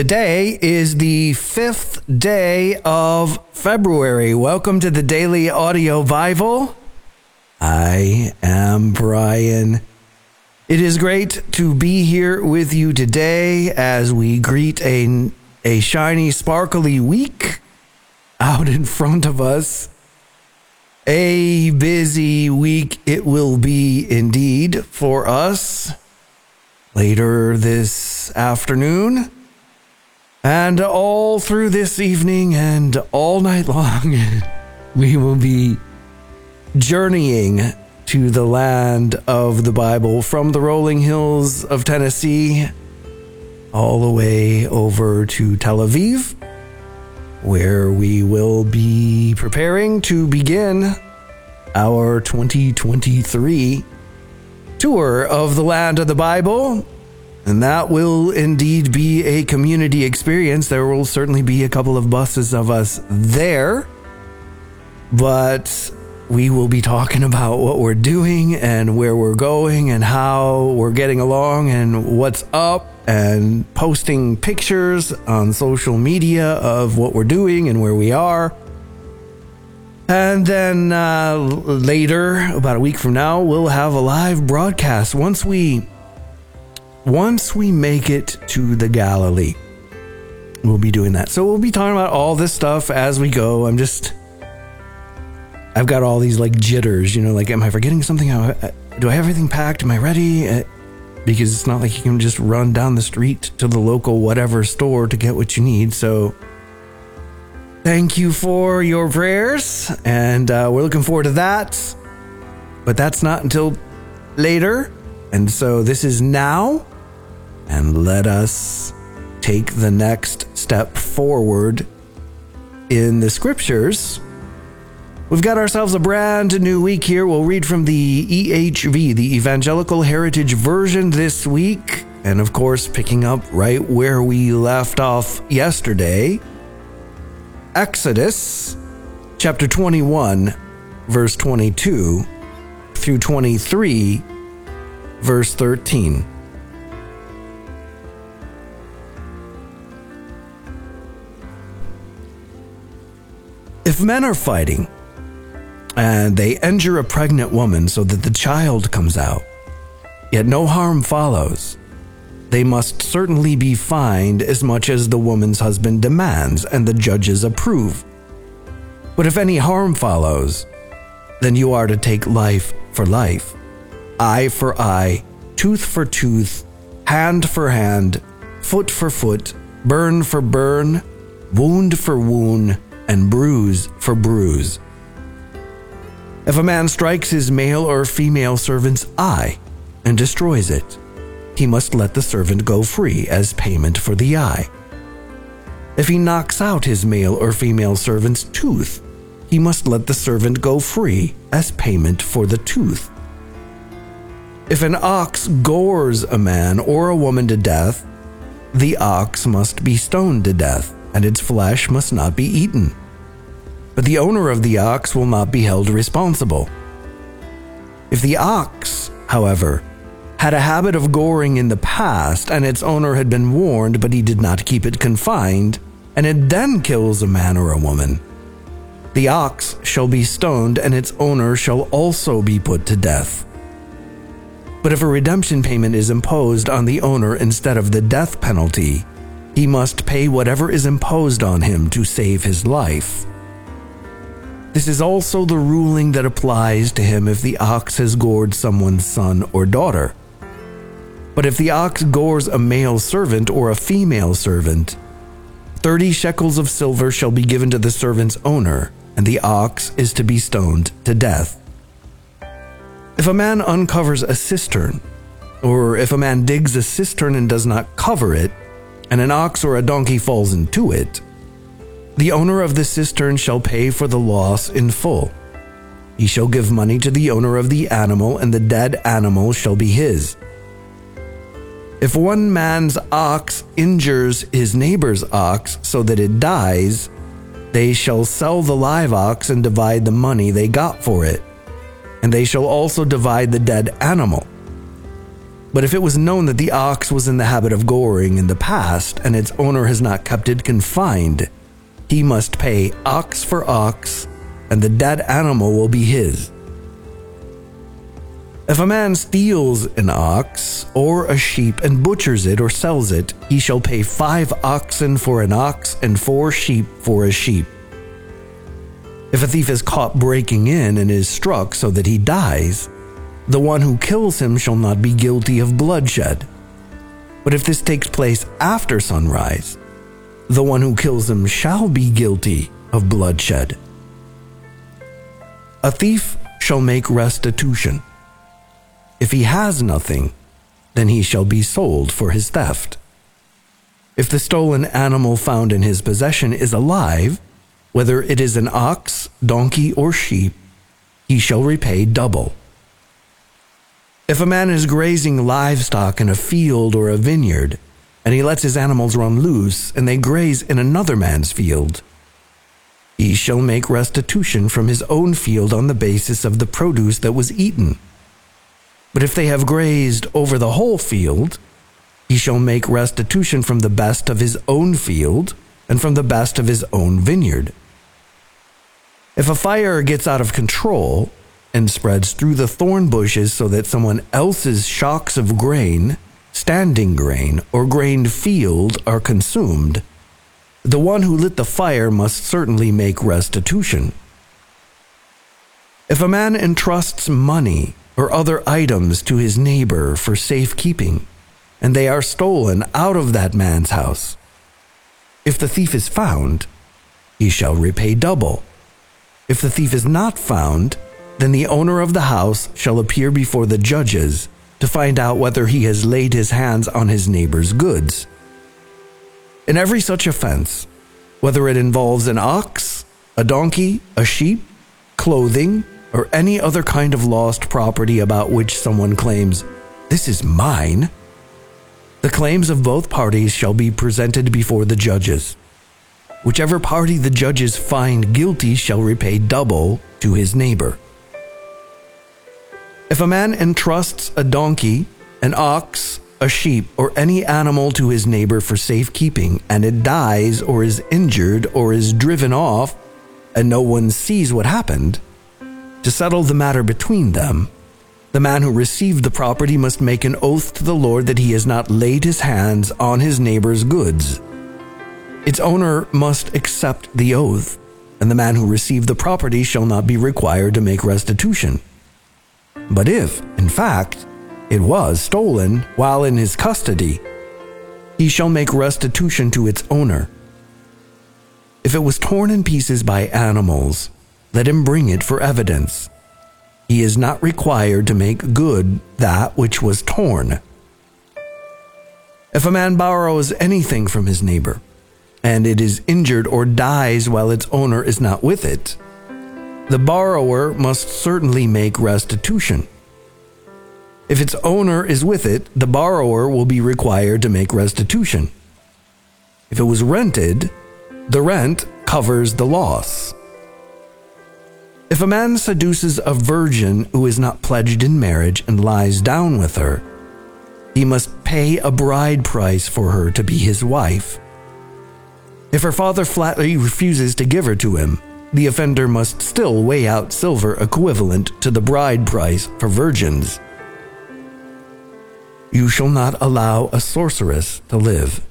Today is the fifth day of February. Welcome to the Daily Audio Bible. I am Brian. It is great to be here with you today as we greet a, a shiny, sparkly week out in front of us. A busy week it will be indeed for us. Later this afternoon, and all through this evening and all night long, we will be journeying to the land of the Bible from the rolling hills of Tennessee all the way over to Tel Aviv, where we will be preparing to begin our 2023 tour of the land of the Bible. And that will indeed be a community experience. There will certainly be a couple of buses of us there. But we will be talking about what we're doing and where we're going and how we're getting along and what's up and posting pictures on social media of what we're doing and where we are. And then uh, later, about a week from now, we'll have a live broadcast once we once we make it to the Galilee. We'll be doing that. So we'll be talking about all this stuff as we go. I'm just I've got all these like jitters, you know, like am I forgetting something? Do I have everything packed? Am I ready? Uh, because it's not like you can just run down the street to the local whatever store to get what you need. So thank you for your prayers and uh, we're looking forward to that. But that's not until later. And so this is now and let us take the next step forward in the scriptures. We've got ourselves a brand new week here. We'll read from the EHV, the Evangelical Heritage Version, this week. And of course, picking up right where we left off yesterday Exodus chapter 21, verse 22 through 23, verse 13. If men are fighting and they injure a pregnant woman so that the child comes out, yet no harm follows, they must certainly be fined as much as the woman's husband demands and the judges approve. But if any harm follows, then you are to take life for life, eye for eye, tooth for tooth, hand for hand, foot for foot, burn for burn, wound for wound, and bruise for bruise. If a man strikes his male or female servant's eye and destroys it, he must let the servant go free as payment for the eye. If he knocks out his male or female servant's tooth, he must let the servant go free as payment for the tooth. If an ox gores a man or a woman to death, the ox must be stoned to death, and its flesh must not be eaten but the owner of the ox will not be held responsible. If the ox, however, had a habit of goring in the past and its owner had been warned but he did not keep it confined, and it then kills a man or a woman, the ox shall be stoned and its owner shall also be put to death. But if a redemption payment is imposed on the owner instead of the death penalty, he must pay whatever is imposed on him to save his life. This is also the ruling that applies to him if the ox has gored someone's son or daughter. But if the ox gores a male servant or a female servant, 30 shekels of silver shall be given to the servant's owner, and the ox is to be stoned to death. If a man uncovers a cistern, or if a man digs a cistern and does not cover it, and an ox or a donkey falls into it, the owner of the cistern shall pay for the loss in full. He shall give money to the owner of the animal, and the dead animal shall be his. If one man's ox injures his neighbor's ox so that it dies, they shall sell the live ox and divide the money they got for it, and they shall also divide the dead animal. But if it was known that the ox was in the habit of goring in the past and its owner has not kept it confined, he must pay ox for ox, and the dead animal will be his. If a man steals an ox or a sheep and butchers it or sells it, he shall pay five oxen for an ox and four sheep for a sheep. If a thief is caught breaking in and is struck so that he dies, the one who kills him shall not be guilty of bloodshed. But if this takes place after sunrise, the one who kills him shall be guilty of bloodshed. A thief shall make restitution. If he has nothing, then he shall be sold for his theft. If the stolen animal found in his possession is alive, whether it is an ox, donkey, or sheep, he shall repay double. If a man is grazing livestock in a field or a vineyard, and he lets his animals run loose, and they graze in another man's field, he shall make restitution from his own field on the basis of the produce that was eaten. But if they have grazed over the whole field, he shall make restitution from the best of his own field and from the best of his own vineyard. If a fire gets out of control, and spreads through the thorn bushes so that someone else's shocks of grain, standing grain, or grained field are consumed, the one who lit the fire must certainly make restitution. If a man entrusts money or other items to his neighbor for safekeeping, and they are stolen out of that man's house, if the thief is found, he shall repay double. If the thief is not found, then the owner of the house shall appear before the judges to find out whether he has laid his hands on his neighbor's goods. In every such offense, whether it involves an ox, a donkey, a sheep, clothing, or any other kind of lost property about which someone claims, This is mine, the claims of both parties shall be presented before the judges. Whichever party the judges find guilty shall repay double to his neighbor. If a man entrusts a donkey, an ox, a sheep, or any animal to his neighbor for safekeeping, and it dies or is injured or is driven off, and no one sees what happened, to settle the matter between them, the man who received the property must make an oath to the Lord that he has not laid his hands on his neighbor's goods. Its owner must accept the oath, and the man who received the property shall not be required to make restitution. But if, in fact, it was stolen while in his custody, he shall make restitution to its owner. If it was torn in pieces by animals, let him bring it for evidence. He is not required to make good that which was torn. If a man borrows anything from his neighbor, and it is injured or dies while its owner is not with it, the borrower must certainly make restitution. If its owner is with it, the borrower will be required to make restitution. If it was rented, the rent covers the loss. If a man seduces a virgin who is not pledged in marriage and lies down with her, he must pay a bride price for her to be his wife. If her father flatly refuses to give her to him, the offender must still weigh out silver equivalent to the bride price for virgins. You shall not allow a sorceress to live.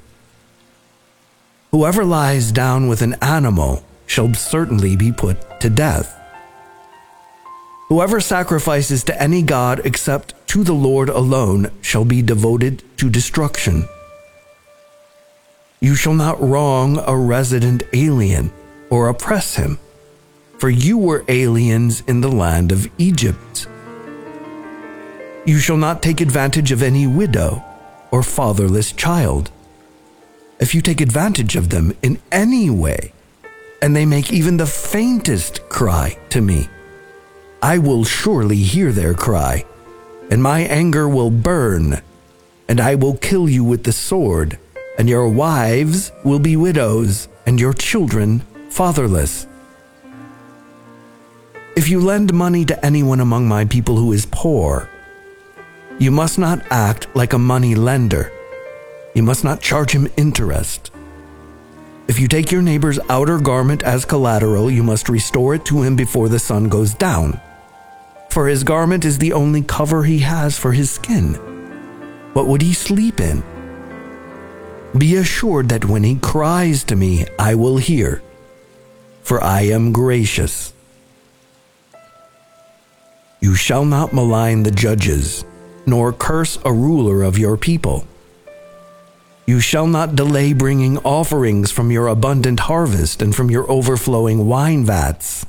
Whoever lies down with an animal shall certainly be put to death. Whoever sacrifices to any god except to the Lord alone shall be devoted to destruction. You shall not wrong a resident alien or oppress him for you were aliens in the land of Egypt. You shall not take advantage of any widow or fatherless child. If you take advantage of them in any way, and they make even the faintest cry to me, I will surely hear their cry, and my anger will burn, and I will kill you with the sword, and your wives will be widows, and your children fatherless. If you lend money to anyone among my people who is poor, You must not act like a money lender. You must not charge him interest. If you take your neighbor's outer garment as collateral, you must restore it to him before the sun goes down. For his garment is the only cover he has for his skin. What would he sleep in? Be assured that when he cries to me, I will hear, for I am gracious. You shall not malign the judges, nor curse a ruler of your people. You shall not delay bringing offerings from your abundant harvest and from your overflowing wine vats.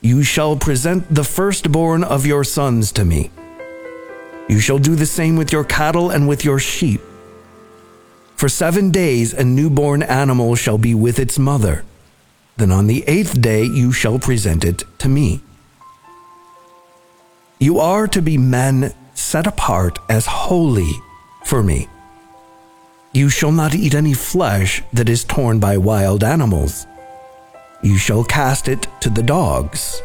You shall present the firstborn of your sons to me. You shall do the same with your cattle and with your sheep. For seven days a newborn animal shall be with its mother. Then on the eighth day you shall present it to me. You are to be men set apart as holy for me. You shall not eat any flesh that is torn by wild animals. You shall cast it to the dogs.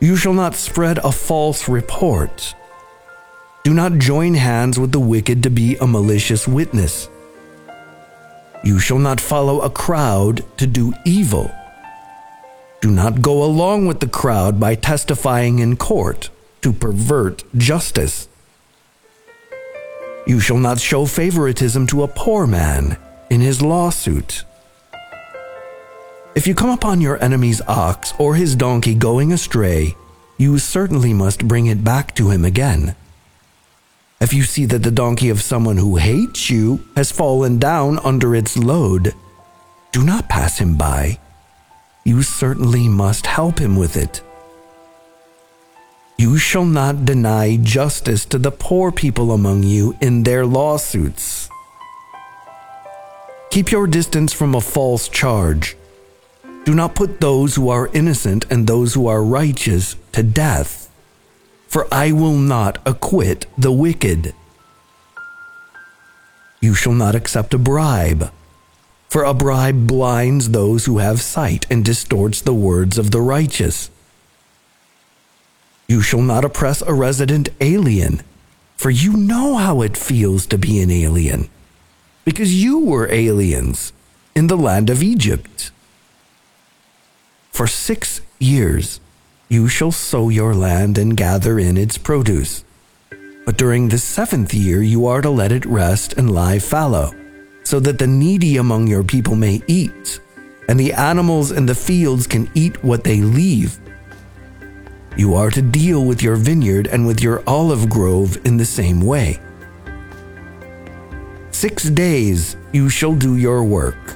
You shall not spread a false report. Do not join hands with the wicked to be a malicious witness. You shall not follow a crowd to do evil. Do not go along with the crowd by testifying in court to pervert justice. You shall not show favoritism to a poor man in his lawsuit. If you come upon your enemy's ox or his donkey going astray, you certainly must bring it back to him again. If you see that the donkey of someone who hates you has fallen down under its load, do not pass him by you certainly must help him with it. You shall not deny justice to the poor people among you in their lawsuits. Keep your distance from a false charge. Do not put those who are innocent and those who are righteous to death, for I will not acquit the wicked. You shall not accept a bribe for a bribe blinds those who have sight and distorts the words of the righteous. You shall not oppress a resident alien, for you know how it feels to be an alien, because you were aliens in the land of Egypt. For six years you shall sow your land and gather in its produce. But during the seventh year you are to let it rest and lie fallow so that the needy among your people may eat, and the animals in the fields can eat what they leave. You are to deal with your vineyard and with your olive grove in the same way. Six days you shall do your work,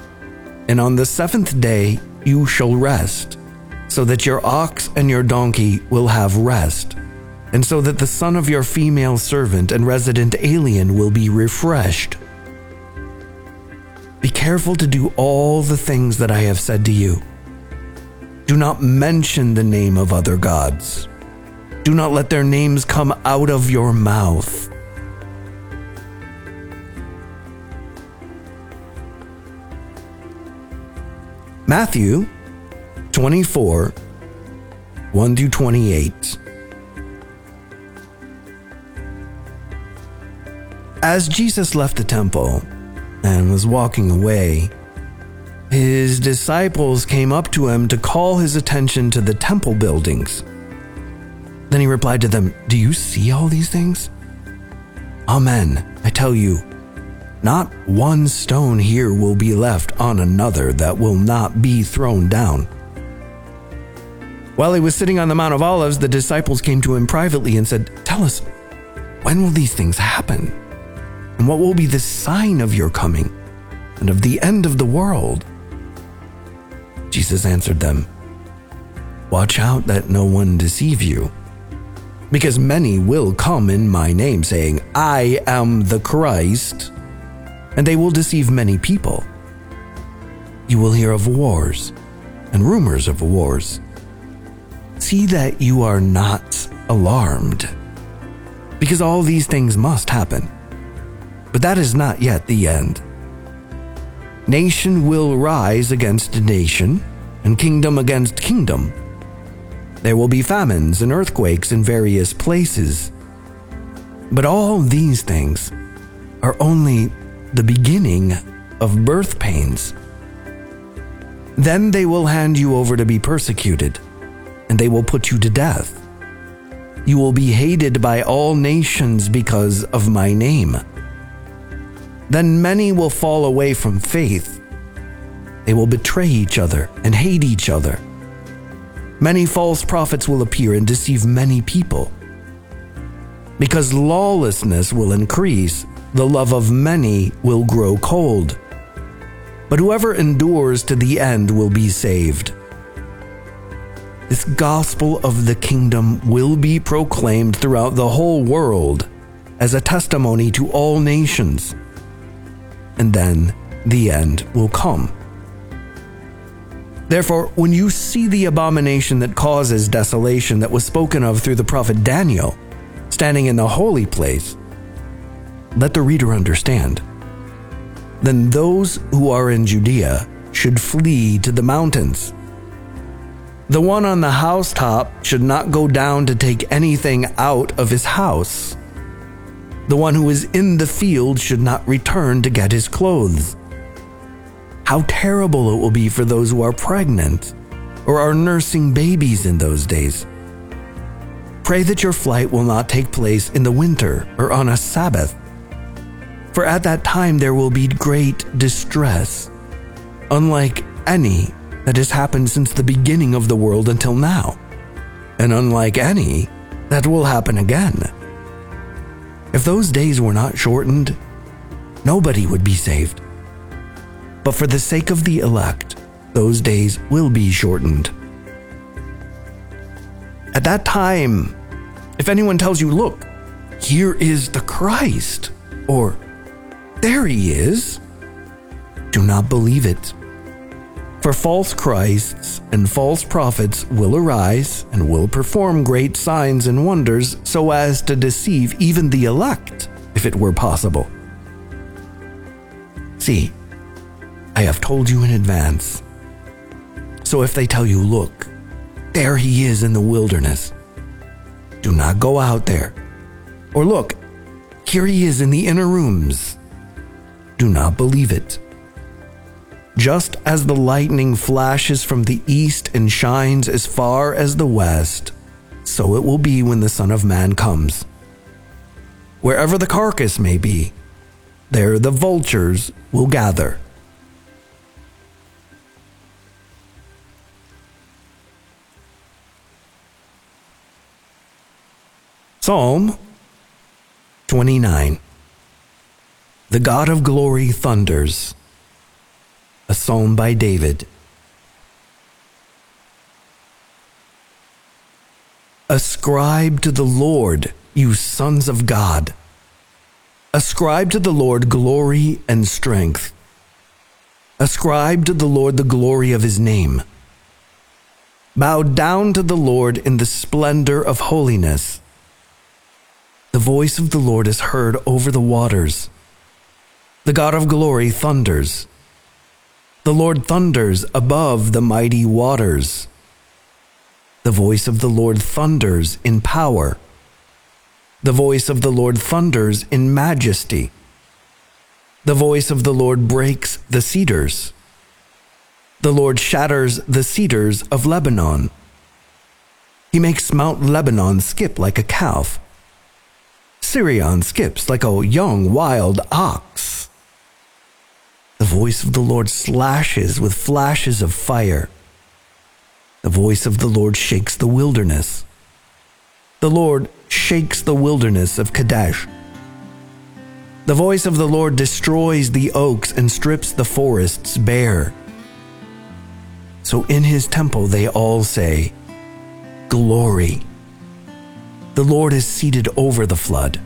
and on the seventh day you shall rest, so that your ox and your donkey will have rest, and so that the son of your female servant and resident alien will be refreshed. Be careful to do all the things that I have said to you. Do not mention the name of other gods. Do not let their names come out of your mouth. Matthew 24 1 through 28. As Jesus left the temple, and was walking away, his disciples came up to him to call his attention to the temple buildings. Then he replied to them, Do you see all these things? Amen, I tell you, not one stone here will be left on another that will not be thrown down. While he was sitting on the Mount of Olives, the disciples came to him privately and said, Tell us, when will these things happen? And what will be the sign of your coming and of the end of the world? Jesus answered them, Watch out that no one deceive you. Because many will come in my name, saying, I am the Christ, and they will deceive many people. You will hear of wars and rumors of wars. See that you are not alarmed, because all these things must happen but that is not yet the end. Nation will rise against nation, and kingdom against kingdom. There will be famines and earthquakes in various places. But all these things are only the beginning of birth pains. Then they will hand you over to be persecuted, and they will put you to death. You will be hated by all nations because of my name. Then many will fall away from faith. They will betray each other and hate each other. Many false prophets will appear and deceive many people. Because lawlessness will increase, the love of many will grow cold. But whoever endures to the end will be saved. This gospel of the kingdom will be proclaimed throughout the whole world as a testimony to all nations. And then the end will come. Therefore, when you see the abomination that causes desolation that was spoken of through the prophet Daniel, standing in the holy place, let the reader understand. Then those who are in Judea should flee to the mountains. The one on the housetop should not go down to take anything out of his house. The one who is in the field should not return to get his clothes. How terrible it will be for those who are pregnant or are nursing babies in those days. Pray that your flight will not take place in the winter or on a Sabbath for at that time there will be great distress, unlike any that has happened since the beginning of the world until now, and unlike any that will happen again. If those days were not shortened, nobody would be saved. But for the sake of the elect, those days will be shortened. At that time, if anyone tells you, Look, here is the Christ, or there he is. Do not believe it. For false Christs and false prophets will arise and will perform great signs and wonders so as to deceive even the elect, if it were possible. See, I have told you in advance. So if they tell you, look, there he is in the wilderness, do not go out there. Or look, here he is in the inner rooms, do not believe it. Just as the lightning flashes from the east and shines as far as the west, so it will be when the Son of Man comes. Wherever the carcass may be, there the vultures will gather. Psalm 29 the God of glory thunders. A psalm by David. Ascribe to the Lord, you sons of God. Ascribe to the Lord glory and strength. Ascribe to the Lord the glory of his name. Bow down to the Lord in the splendor of holiness. The voice of the Lord is heard over the waters. The God of glory thunders. The Lord thunders above the mighty waters. The voice of the Lord thunders in power. The voice of the Lord thunders in majesty. The voice of the Lord breaks the cedars. The Lord shatters the cedars of Lebanon. He makes Mount Lebanon skip like a calf. Sirion skips like a young wild ox. Voice of the Lord slashes with flashes of fire. The voice of the Lord shakes the wilderness. The Lord shakes the wilderness of Kadesh. The voice of the Lord destroys the oaks and strips the forests bare. So in his temple they all say, Glory. The Lord is seated over the flood.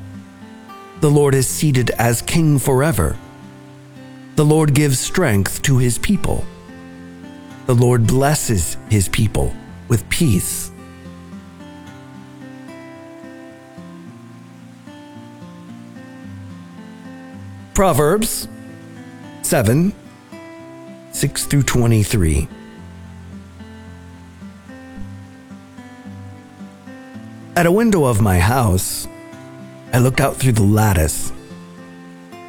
The Lord is seated as king forever. The Lord gives strength to his people. The Lord blesses his people with peace. Proverbs 7 6 through 23. At a window of my house, I looked out through the lattice.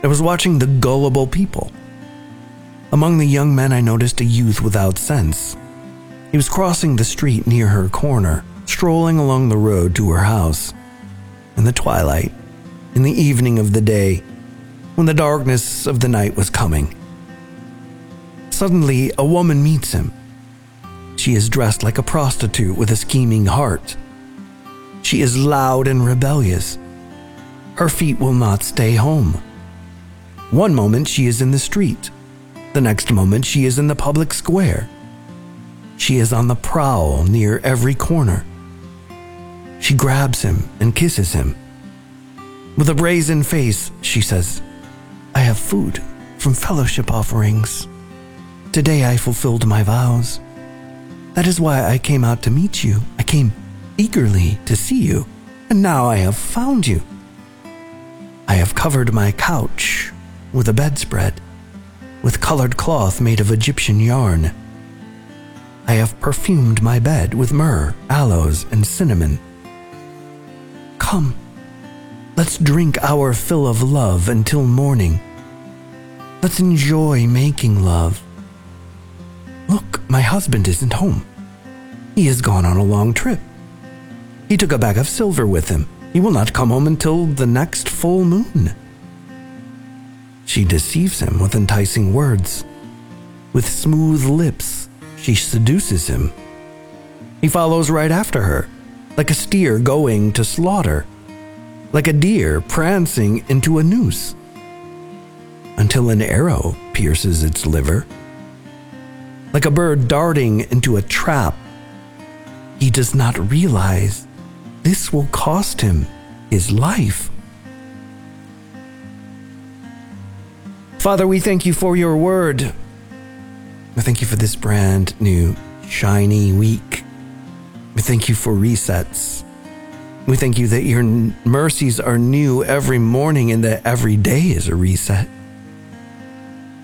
I was watching the gullible people. Among the young men, I noticed a youth without sense. He was crossing the street near her corner, strolling along the road to her house. In the twilight, in the evening of the day, when the darkness of the night was coming. Suddenly, a woman meets him. She is dressed like a prostitute with a scheming heart. She is loud and rebellious. Her feet will not stay home. One moment she is in the street, the next moment she is in the public square. She is on the prowl near every corner. She grabs him and kisses him. With a brazen face, she says, I have food from fellowship offerings. Today I fulfilled my vows. That is why I came out to meet you. I came eagerly to see you, and now I have found you. I have covered my couch with a bedspread, with colored cloth made of Egyptian yarn. I have perfumed my bed with myrrh, aloes, and cinnamon. Come, let's drink our fill of love until morning. Let's enjoy making love. Look, my husband isn't home. He has gone on a long trip. He took a bag of silver with him. He will not come home until the next full moon. She deceives him with enticing words. With smooth lips, she seduces him. He follows right after her, like a steer going to slaughter, like a deer prancing into a noose, until an arrow pierces its liver like a bird darting into a trap. He does not realize this will cost him his life. Father, we thank you for your word. We thank you for this brand new, shiny week. We thank you for resets. We thank you that your mercies are new every morning and that every day is a reset.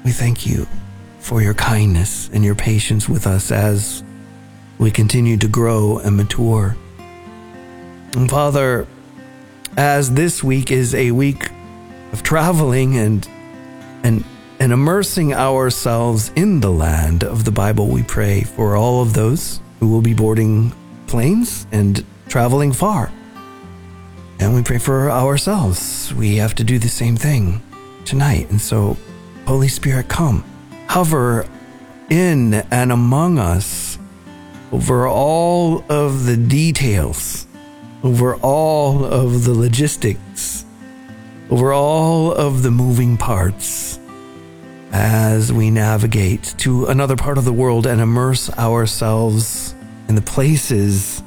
We thank you for your kindness and your patience with us as we continue to grow and mature. And Father, as this week is a week of traveling and and and immersing ourselves in the land of the Bible, we pray for all of those who will be boarding planes and traveling far. And we pray for ourselves. We have to do the same thing tonight. And so, Holy Spirit, come hover in and among us over all of the details, over all of the logistics, over all of the moving parts as we navigate to another part of the world and immerse ourselves in the places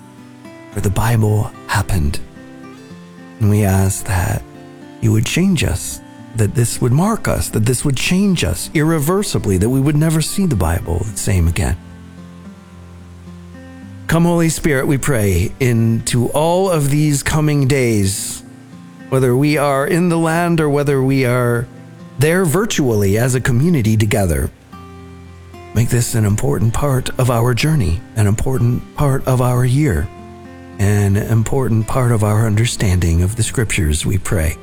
where the Bible happened. And we ask that you would change us that this would mark us, that this would change us irreversibly, that we would never see the Bible the same again. Come, Holy Spirit, we pray, into all of these coming days, whether we are in the land or whether we are there virtually as a community together. Make this an important part of our journey, an important part of our year, an important part of our understanding of the scriptures, we pray.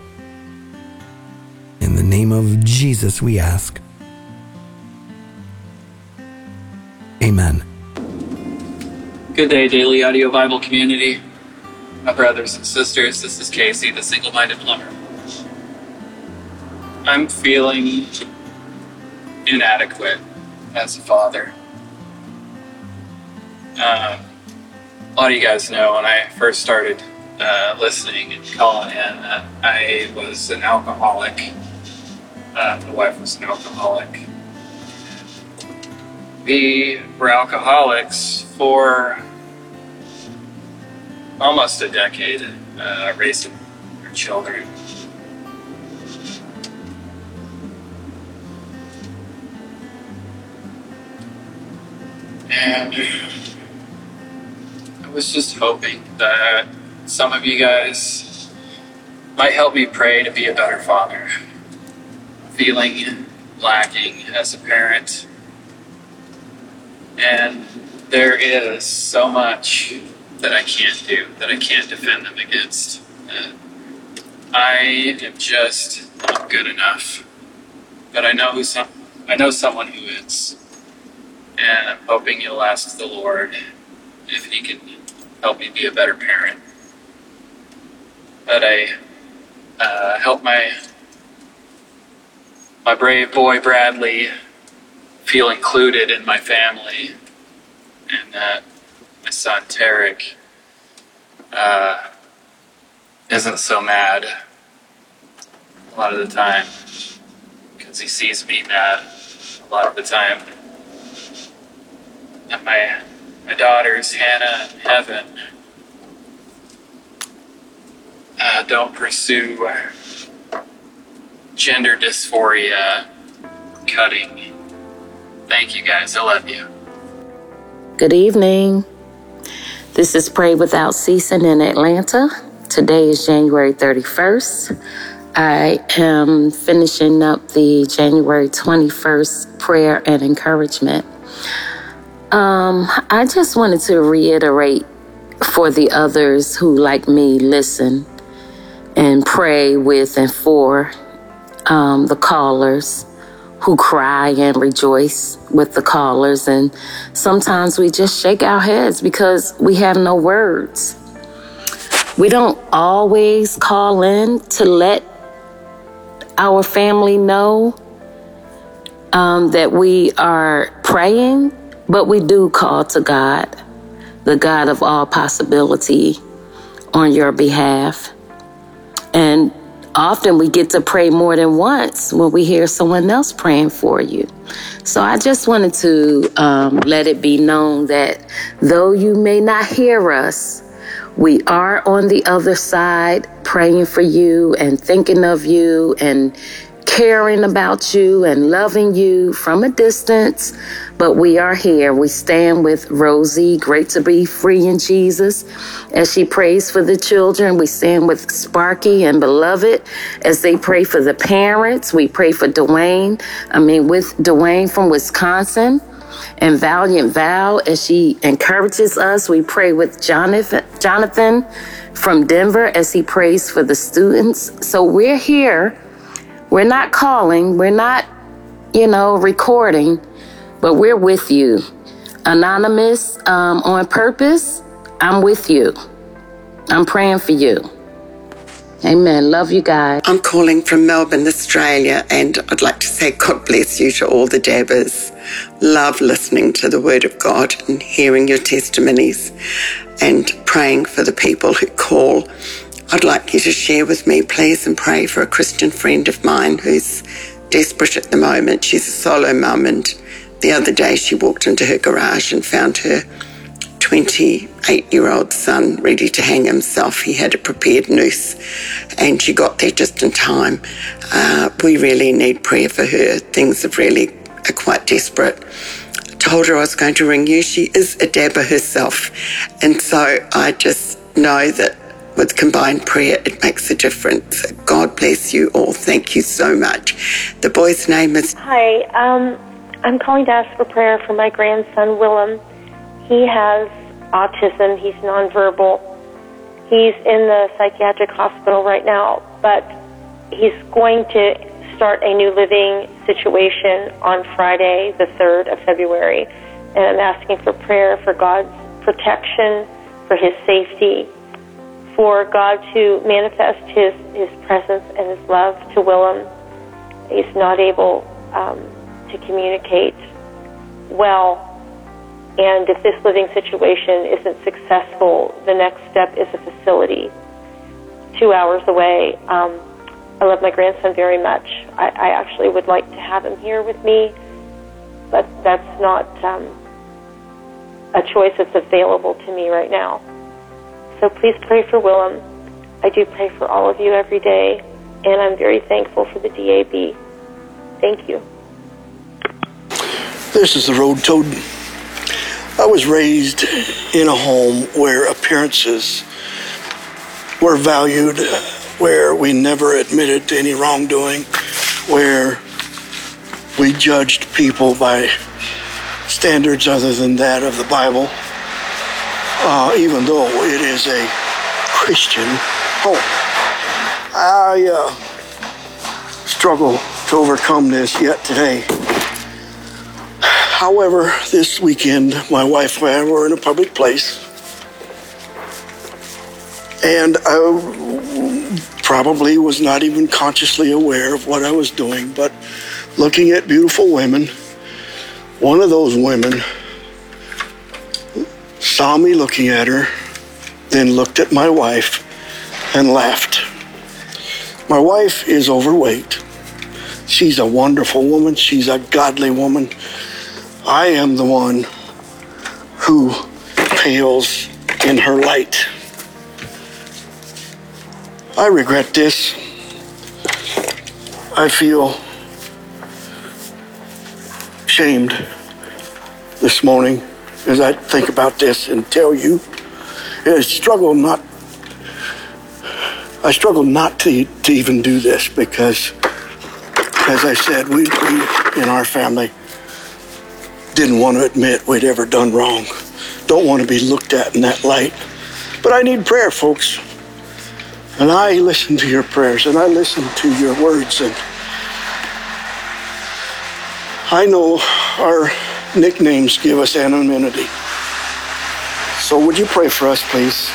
In the name of Jesus, we ask. Amen. Good day, Daily Audio Bible community. My brothers and sisters, this is Casey, the single minded plumber. I'm feeling inadequate as a father. Um, a lot of you guys know when I first started uh, listening and calling in that I was an alcoholic uh, my wife was an alcoholic. We were alcoholics for almost a decade, uh, raising our children. And I was just hoping that some of you guys might help me pray to be a better father feeling lacking as a parent. And there is so much that I can't do, that I can't defend them against. Uh, I am just not good enough. But I know who some I know someone who is. And I'm hoping you'll ask the Lord if he can help me be a better parent. That I uh, help my my brave boy Bradley feel included in my family, and that Tarek uh, isn't so mad a lot of the time because he sees me mad a lot of the time. And my my daughters Hannah and Heaven uh, don't pursue gender dysphoria cutting. Thank you guys. I love you. Good evening. This is Pray Without Ceasing in Atlanta. Today is January 31st. I am finishing up the January 21st prayer and encouragement. Um, I just wanted to reiterate for the others who, like me, listen and pray with and for um, the callers who cry and rejoice with the callers. And sometimes we just shake our heads because we have no words. We don't always call in to let our family know um, that we are praying, but we do call to God, the God of all possibility, on your behalf. And often we get to pray more than once when we hear someone else praying for you. So I just wanted to um, let it be known that though you may not hear us, we are on the other side praying for you and thinking of you and caring about you and loving you from a distance, but we are here. We stand with Rosie, great to be free in Jesus, as she prays for the children. We stand with Sparky and Beloved as they pray for the parents. We pray for Dwayne, I mean, with Dwayne from Wisconsin. And Valiant Val, as she encourages us, we pray with Jonathan, Jonathan from Denver as he prays for the students. So we're here we're not calling, we're not, you know, recording, but we're with you. Anonymous um, on purpose, I'm with you. I'm praying for you. Amen. Love you guys. I'm calling from Melbourne, Australia, and I'd like to say God bless you to all the dabbers. Love listening to the Word of God and hearing your testimonies and praying for the people who call I'd like you to share with me, please, and pray for a Christian friend of mine who's desperate at the moment. She's a solo mum, and the other day she walked into her garage and found her 28 year old son ready to hang himself. He had a prepared noose, and she got there just in time. Uh, we really need prayer for her. Things have really are quite desperate. Told her I was going to ring you. She is a dabber herself, and so I just know that with combined prayer, it makes a difference. God bless you all. Thank you so much. The boy's name is. Hi, um, I'm calling to ask for prayer for my grandson, Willem. He has autism, he's nonverbal. He's in the psychiatric hospital right now, but he's going to start a new living situation on Friday, the 3rd of February. And I'm asking for prayer for God's protection, for his safety, for God to manifest His His presence and His love to Willem. He's not able um, to communicate well, and if this living situation isn't successful, the next step is a facility two hours away. Um, I love my grandson very much. I, I actually would like to have him here with me, but that's not um, a choice that's available to me right now. So please pray for Willem. I do pray for all of you every day, and I'm very thankful for the DAB. Thank you. This is the Road Toad. I was raised in a home where appearances were valued, where we never admitted to any wrongdoing, where we judged people by standards other than that of the Bible. Uh, even though it is a Christian home. I uh, struggle to overcome this yet today. However, this weekend, my wife and I were in a public place, and I probably was not even consciously aware of what I was doing, but looking at beautiful women, one of those women saw me looking at her, then looked at my wife and laughed. My wife is overweight. She's a wonderful woman. She's a godly woman. I am the one who pales in her light. I regret this. I feel shamed this morning as I think about this and tell you. I struggle not. I struggle not to, to even do this because, as I said, we, we in our family didn't want to admit we'd ever done wrong. Don't want to be looked at in that light. But I need prayer, folks. And I listen to your prayers and I listen to your words. And I know our nicknames give us anonymity. So would you pray for us, please?